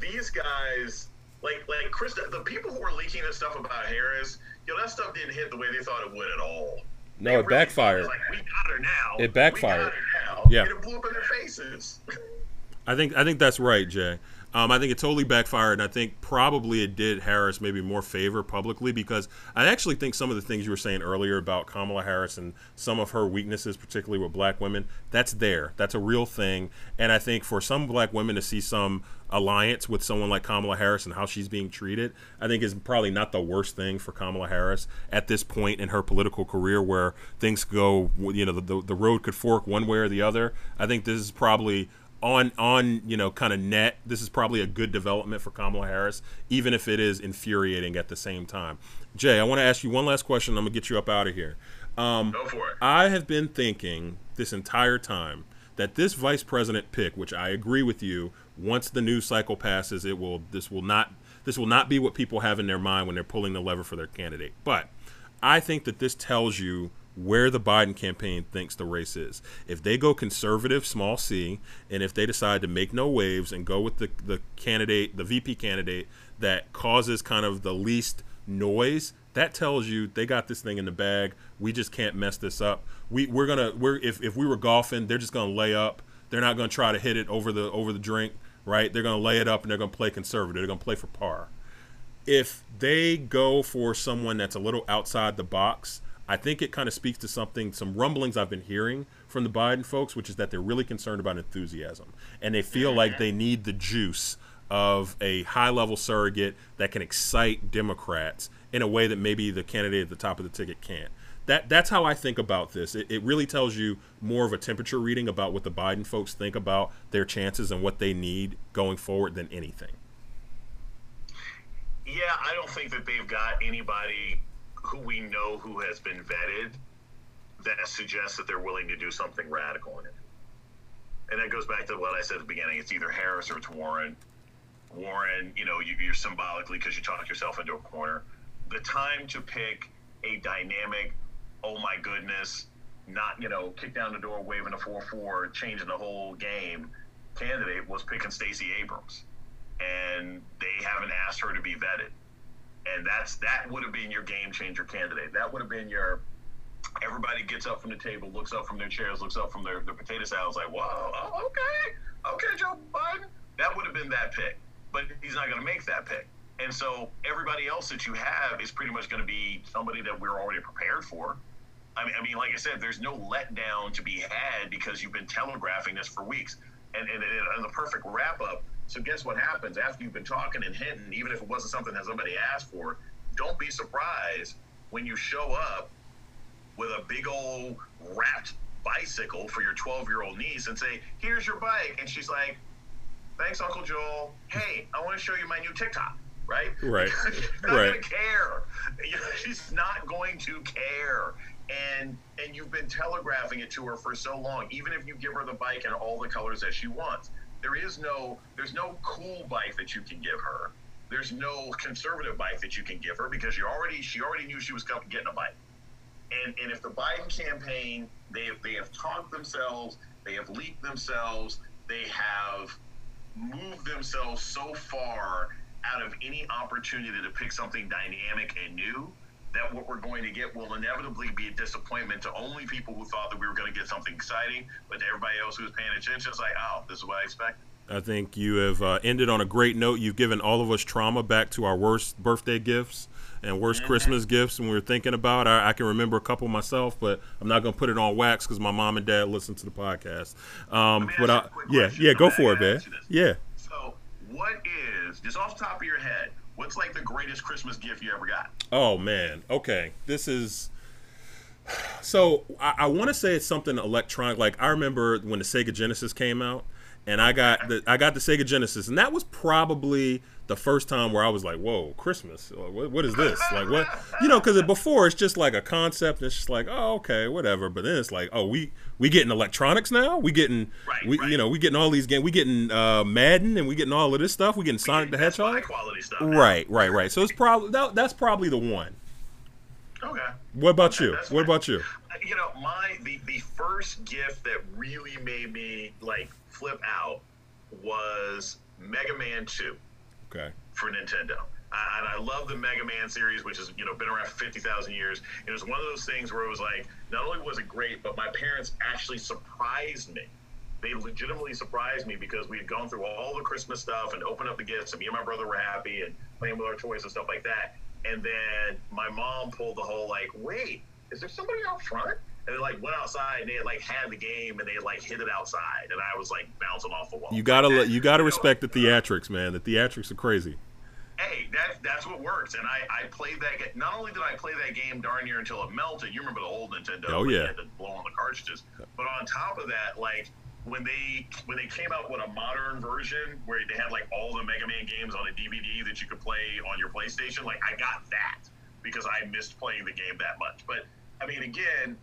these guys, like like Chris, the people who were leaking this stuff about Harris, you know, that stuff didn't hit the way they thought it would at all. No, they it really backfired. Like, we got her now. It backfired. Now. Yeah. And it blew up in their faces. <laughs> I think I think that's right, Jay. Um, I think it totally backfired, and I think probably it did Harris maybe more favor publicly because I actually think some of the things you were saying earlier about Kamala Harris and some of her weaknesses, particularly with black women, that's there. That's a real thing. And I think for some black women to see some alliance with someone like Kamala Harris and how she's being treated, I think is probably not the worst thing for Kamala Harris at this point in her political career where things go, you know, the, the road could fork one way or the other. I think this is probably on on you know kind of net this is probably a good development for Kamala Harris even if it is infuriating at the same time. Jay, I want to ask you one last question. I'm gonna get you up out of here. Um, Go for it. I have been thinking this entire time that this vice president pick, which I agree with you, once the news cycle passes, it will this will not this will not be what people have in their mind when they're pulling the lever for their candidate. But I think that this tells you where the Biden campaign thinks the race is. If they go conservative, small c, and if they decide to make no waves and go with the, the candidate, the VP candidate that causes kind of the least noise, that tells you they got this thing in the bag. We just can't mess this up. We we're gonna we're if, if we were golfing, they're just gonna lay up. They're not gonna try to hit it over the over the drink, right? They're gonna lay it up and they're gonna play conservative. They're gonna play for par. If they go for someone that's a little outside the box, I think it kind of speaks to something, some rumblings I've been hearing from the Biden folks, which is that they're really concerned about enthusiasm. And they feel like mm-hmm. they need the juice of a high level surrogate that can excite Democrats in a way that maybe the candidate at the top of the ticket can't. That, that's how I think about this. It, it really tells you more of a temperature reading about what the Biden folks think about their chances and what they need going forward than anything. Yeah, I don't think that they've got anybody who we know who has been vetted that suggests that they're willing to do something radical in it. And that goes back to what I said at the beginning. It's either Harris or it's Warren. Warren, you know, you, are symbolically because you talk yourself into a corner. The time to pick a dynamic, oh my goodness, not, you know, kick down the door, waving a 4 4, changing the whole game candidate was picking Stacey Abrams. And they haven't asked her to be vetted. And that's that would have been your game changer candidate. That would have been your everybody gets up from the table, looks up from their chairs, looks up from their, their potato salads, like, whoa, oh, okay, okay, Joe Biden. That would have been that pick. But he's not going to make that pick. And so everybody else that you have is pretty much going to be somebody that we're already prepared for. I mean, I mean, like I said, there's no letdown to be had because you've been telegraphing this for weeks. And, and, and the perfect wrap up. So guess what happens after you've been talking and hinting, even if it wasn't something that somebody asked for, don't be surprised when you show up with a big old wrapped bicycle for your 12 year old niece and say, here's your bike. And she's like, thanks, Uncle Joel. Hey, I want to show you my new TikTok right? Right. <laughs> she's not right. gonna care. She's not going to care. And and you've been telegraphing it to her for so long. Even if you give her the bike and all the colors that she wants, there is no there's no cool bike that you can give her. There's no conservative bike that you can give her because you already she already knew she was getting a bike. And and if the Biden campaign they have, they have talked themselves, they have leaked themselves, they have moved themselves so far out of any opportunity to pick something dynamic and new, that what we're going to get will inevitably be a disappointment to only people who thought that we were going to get something exciting, but to everybody else who's paying attention, it's like, oh, this is what I expected. I think you have uh, ended on a great note. You've given all of us trauma back to our worst birthday gifts and worst mm-hmm. Christmas gifts when we were thinking about. I, I, can remember a couple myself, but I'm not going to put it on wax because my mom and dad listen to the podcast. Um, but I, yeah, yeah, go for it, man. Yeah. So, what is just off the top of your head? What's like the greatest Christmas gift you ever got? Oh man, okay, this is. So I, I want to say it's something electronic. Like I remember when the Sega Genesis came out, and I got the I got the Sega Genesis, and that was probably the first time where I was like, "Whoa, Christmas! What, what is this? Like what? You know?" Because before it's just like a concept. It's just like, "Oh, okay, whatever." But then it's like, "Oh, we we getting electronics now. We getting right, we right. you know we getting all these games. We getting uh, Madden and we getting all of this stuff. We getting Sonic the Hedgehog. Quality stuff. Right, right, right. So it's probably that, that's probably the one. Okay. What about you? What about you? You know, my the the first gift that really made me like flip out was Mega Man Two. Okay. For Nintendo. and I love the Mega Man series, which has you know been around for fifty thousand years. It was one of those things where it was like, not only was it great, but my parents actually surprised me. They legitimately surprised me because we had gone through all the Christmas stuff and opened up the gifts, and me and my brother were happy and playing with our toys and stuff like that. And then my mom pulled the whole like, wait, is there somebody out front? And they like went outside and they had like had the game and they had like hit it outside and I was like bouncing off the wall. You gotta you gotta respect the uh, theatrics, man. The theatrics are crazy. Hey, that that's what works. And I I played that game. Not only did I play that game darn near until it melted. You remember the old Nintendo? Oh yeah. had to blow on the cartridges. But on top of that, like when they when they came out with a modern version where they had like all the Mega Man games on a DVD that you could play on your PlayStation, like I got that because I missed playing the game that much. But I mean, again,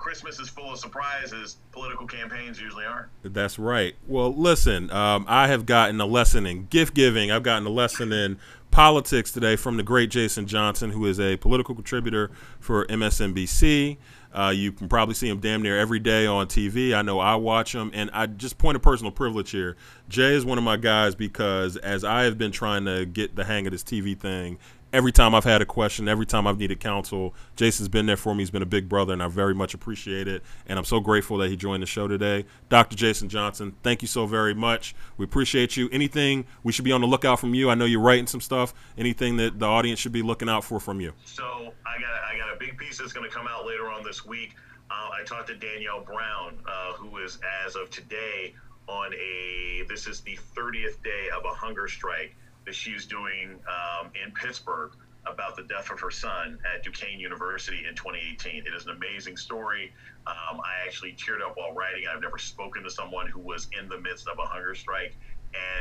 Christmas is full of surprises. Political campaigns usually are. That's right. Well, listen, um, I have gotten a lesson in gift giving. I've gotten a lesson in politics today from the great Jason Johnson, who is a political contributor for MSNBC. Uh, you can probably see him damn near every day on TV. I know I watch him, and I just point of personal privilege here. Jay is one of my guys because as I have been trying to get the hang of this TV thing every time I've had a question, every time I've needed counsel, Jason's been there for me. He's been a big brother, and I very much appreciate it. And I'm so grateful that he joined the show today. Dr. Jason Johnson, thank you so very much. We appreciate you. Anything we should be on the lookout from you? I know you're writing some stuff. Anything that the audience should be looking out for from you? So I got I got a big piece that's going to come out later on this week. Uh, I talked to Danielle Brown, uh, who is as of today on a this is the 30th day of a hunger strike that she's doing um, in Pittsburgh about the death of her son at Duquesne University in 2018. It is an amazing story. Um, I actually teared up while writing. I've never spoken to someone who was in the midst of a hunger strike.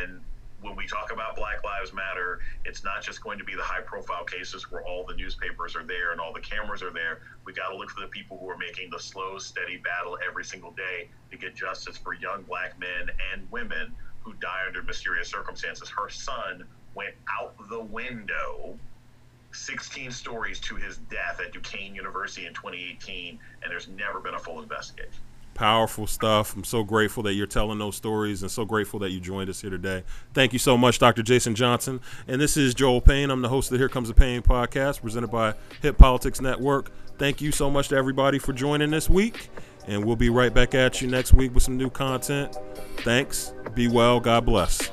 And when we talk about Black Lives Matter, it's not just going to be the high profile cases where all the newspapers are there and all the cameras are there. We got to look for the people who are making the slow, steady battle every single day to get justice for young black men and women who die under mysterious circumstances. Her son went out the window 16 stories to his death at Duquesne University in 2018, and there's never been a full investigation. Powerful stuff. I'm so grateful that you're telling those stories and so grateful that you joined us here today. Thank you so much, Dr. Jason Johnson. And this is Joel Payne. I'm the host of the Here Comes the Pain podcast presented by Hip Politics Network. Thank you so much to everybody for joining this week. And we'll be right back at you next week with some new content. Thanks. Be well. God bless.